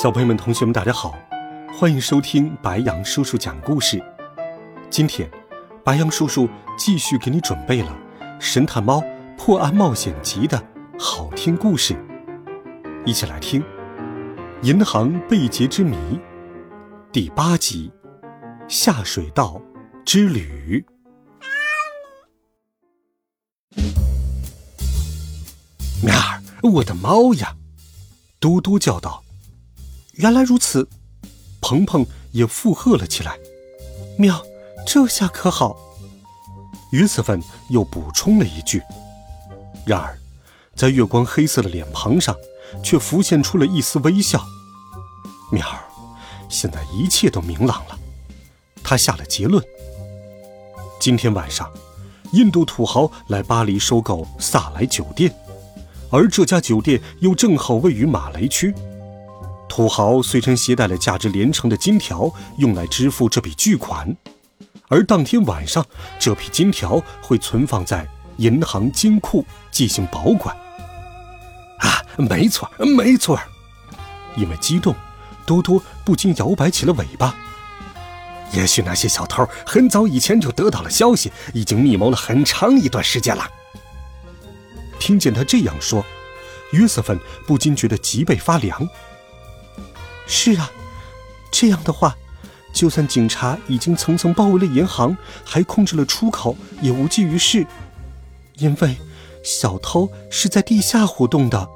小朋友们、同学们，大家好，欢迎收听白羊叔叔讲故事。今天，白羊叔叔继续给你准备了《神探猫破案冒险集》的好听故事，一起来听《银行被劫之谜》第八集《下水道之旅》。喵儿，我的猫呀！嘟嘟叫道。原来如此，鹏鹏也附和了起来。喵，这下可好。于此芬又补充了一句。然而，在月光黑色的脸庞上，却浮现出了一丝微笑。喵儿，现在一切都明朗了。他下了结论。今天晚上，印度土豪来巴黎收购萨莱酒店，而这家酒店又正好位于马雷区。土豪随身携带了价值连城的金条，用来支付这笔巨款，而当天晚上，这批金条会存放在银行金库进行保管。啊，没错，没错！因为激动，多多不禁摇摆起了尾巴。也许那些小偷很早以前就得到了消息，已经密谋了很长一段时间了。听见他这样说，约瑟芬不禁觉得脊背发凉。是啊，这样的话，就算警察已经层层包围了银行，还控制了出口，也无济于事，因为小偷是在地下活动的。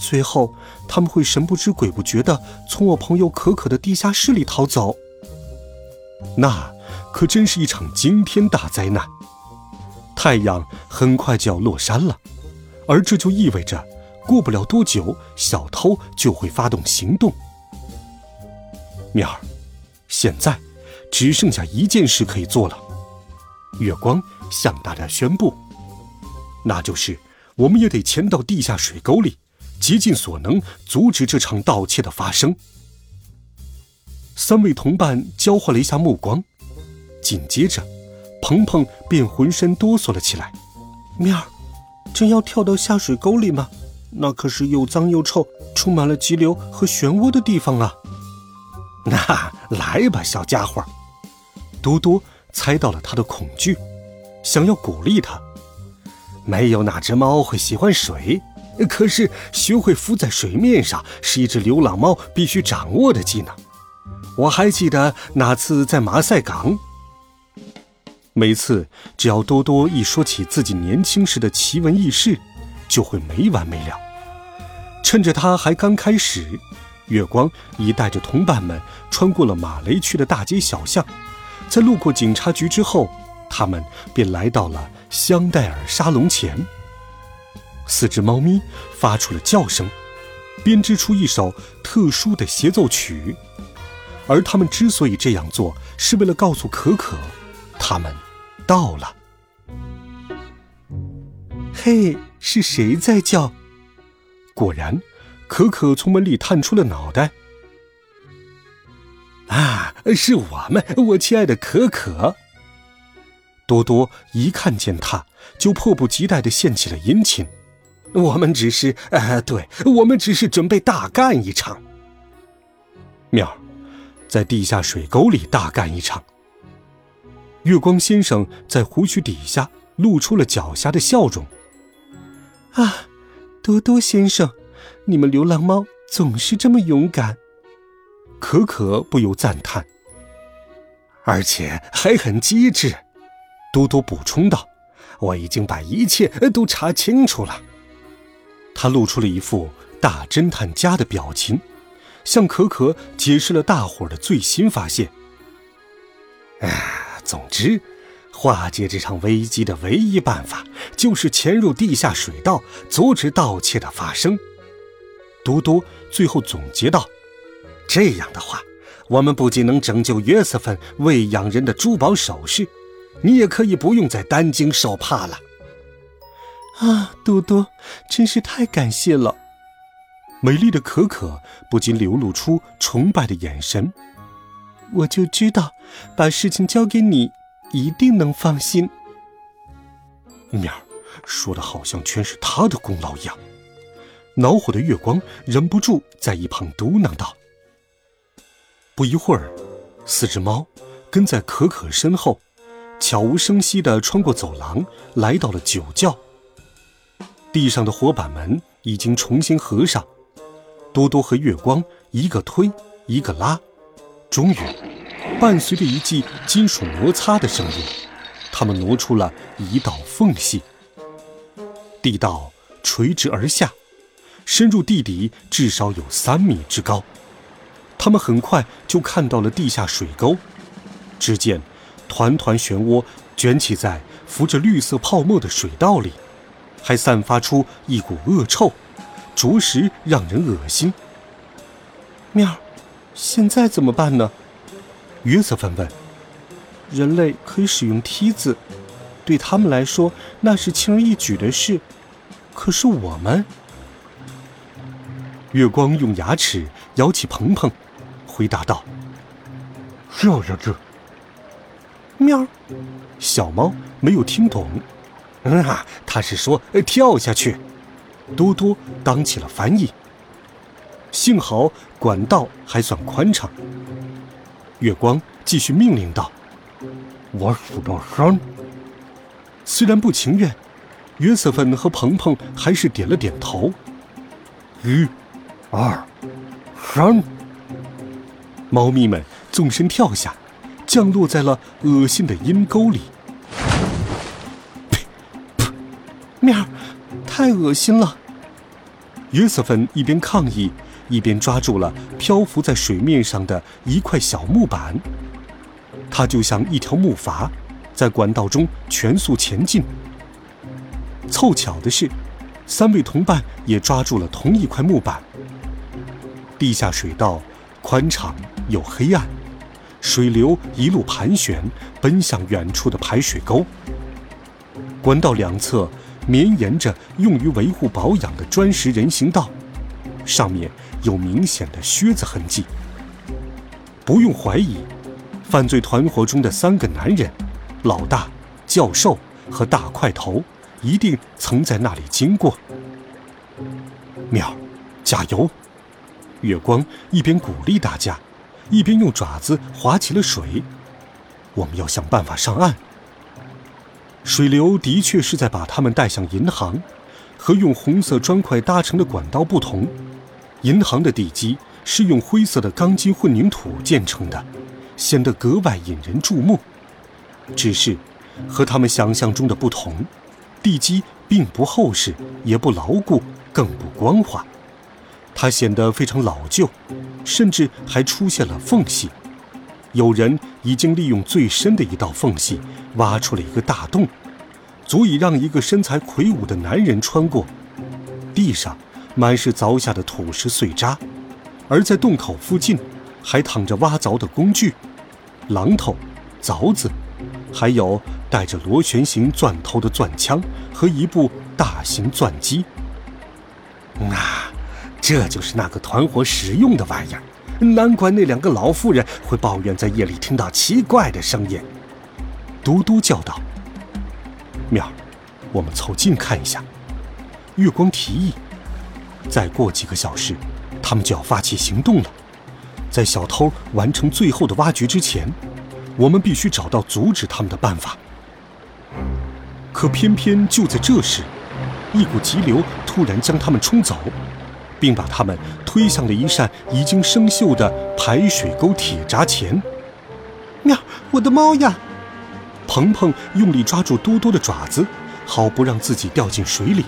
最后，他们会神不知鬼不觉的从我朋友可可的地下室里逃走。那可真是一场惊天大灾难！太阳很快就要落山了，而这就意味着，过不了多久，小偷就会发动行动。面儿，现在只剩下一件事可以做了。月光向大家宣布，那就是我们也得潜到地下水沟里，竭尽所能阻止这场盗窃的发生。三位同伴交换了一下目光，紧接着，鹏鹏便浑身哆嗦了起来。面儿，真要跳到下水沟里吗？那可是又脏又臭，充满了急流和漩涡的地方啊！那来吧，小家伙。多多猜到了他的恐惧，想要鼓励他。没有哪只猫会喜欢水，可是学会浮在水面上是一只流浪猫必须掌握的技能。我还记得那次在马赛港，每次只要多多一说起自己年轻时的奇闻异事，就会没完没了。趁着他还刚开始。月光已带着同伴们穿过了马雷区的大街小巷，在路过警察局之后，他们便来到了香戴尔沙龙前。四只猫咪发出了叫声，编织出一首特殊的协奏曲。而他们之所以这样做，是为了告诉可可，他们到了。嘿，是谁在叫？果然。可可从门里探出了脑袋。啊，是我们，我亲爱的可可。多多一看见他，就迫不及待的献起了殷勤。我们只是……呃，对，我们只是准备大干一场。妙儿，在地下水沟里大干一场。月光先生在胡须底下露出了狡黠的笑容。啊，多多先生。你们流浪猫总是这么勇敢，可可不由赞叹，而且还很机智。多多补充道：“我已经把一切都查清楚了。”他露出了一副大侦探家的表情，向可可解释了大伙儿的最新发现。啊，总之，化解这场危机的唯一办法就是潜入地下水道，阻止盗窃的发生。多多最后总结道：“这样的话，我们不仅能拯救约瑟芬喂养人的珠宝首饰，你也可以不用再担惊受怕了。啊，多多，真是太感谢了！美丽的可可不禁流露出崇拜的眼神。我就知道，把事情交给你，一定能放心。面儿说的好像全是他的功劳一样。恼火的月光忍不住在一旁嘟囔道。不一会儿，四只猫跟在可可身后，悄无声息地穿过走廊，来到了酒窖。地上的活板门已经重新合上，多多和月光一个推一个拉，终于，伴随着一记金属摩擦的声音，他们挪出了一道缝隙。地道垂直而下，深入地底至少有三米之高。他们很快就看到了地下水沟，只见团团漩涡卷起在浮着绿色泡沫的水道里。还散发出一股恶臭，着实让人恶心。面儿，现在怎么办呢？约瑟芬问。人类可以使用梯子，对他们来说那是轻而易举的事。可是我们……月光用牙齿咬起鹏鹏，回答道：“跳下去。”喵儿，小猫没有听懂。嗯啊，他是说跳下去。多多当起了翻译。幸好管道还算宽敞。月光继续命令道：“我数到三。”虽然不情愿，约瑟芬和鹏鹏还是点了点头。一、二、三。猫咪们纵身跳下，降落在了恶心的阴沟里。面儿，太恶心了！约瑟芬一边抗议，一边抓住了漂浮在水面上的一块小木板。它就像一条木筏，在管道中全速前进。凑巧的是，三位同伴也抓住了同一块木板。地下水道宽敞又黑暗，水流一路盘旋，奔向远处的排水沟。管道两侧。绵延着用于维护保养的砖石人行道，上面有明显的靴子痕迹。不用怀疑，犯罪团伙中的三个男人——老大、教授和大块头，一定曾在那里经过。妙，加油！月光一边鼓励大家，一边用爪子划起了水。我们要想办法上岸。水流的确是在把他们带向银行，和用红色砖块搭成的管道不同，银行的地基是用灰色的钢筋混凝土建成的，显得格外引人注目。只是，和他们想象中的不同，地基并不厚实，也不牢固，更不光滑，它显得非常老旧，甚至还出现了缝隙。有人已经利用最深的一道缝隙挖出了一个大洞，足以让一个身材魁梧的男人穿过。地上满是凿下的土石碎渣，而在洞口附近还躺着挖凿的工具：榔头、凿子，还有带着螺旋形钻头的钻枪和一部大型钻机。啊，这就是那个团伙使用的玩意儿。难怪那两个老妇人会抱怨在夜里听到奇怪的声音。嘟嘟叫道：“妙儿，我们凑近看一下。”月光提议：“再过几个小时，他们就要发起行动了。在小偷完成最后的挖掘之前，我们必须找到阻止他们的办法。”可偏偏就在这时，一股急流突然将他们冲走。并把他们推向了一扇已经生锈的排水沟铁闸前。喵，我的猫呀！鹏鹏用力抓住多多的爪子，好不让自己掉进水里。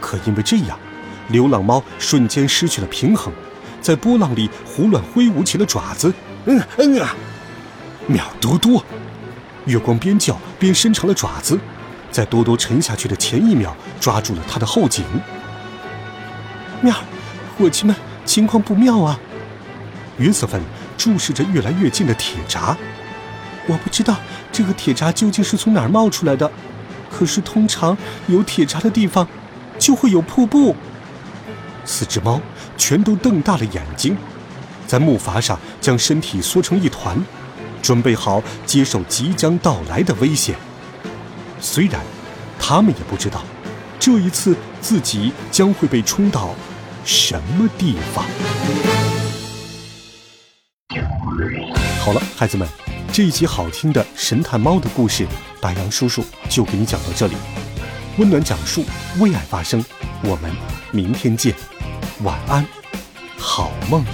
可因为这样，流浪猫瞬间失去了平衡，在波浪里胡乱挥舞起了爪子。嗯嗯啊！喵多多！月光边叫边伸长了爪子，在多多沉下去的前一秒，抓住了他的后颈。喵，伙计们，情况不妙啊！约瑟芬注视着越来越近的铁闸。我不知道这个铁闸究竟是从哪儿冒出来的，可是通常有铁闸的地方，就会有瀑布。四只猫全都瞪大了眼睛，在木筏上将身体缩成一团，准备好接受即将到来的危险。虽然，他们也不知道，这一次自己将会被冲到什么地方。好了，孩子们，这一集好听的神探猫的故事，白杨叔叔就给你讲到这里。温暖讲述，为爱发声，我们明天见，晚安，好梦。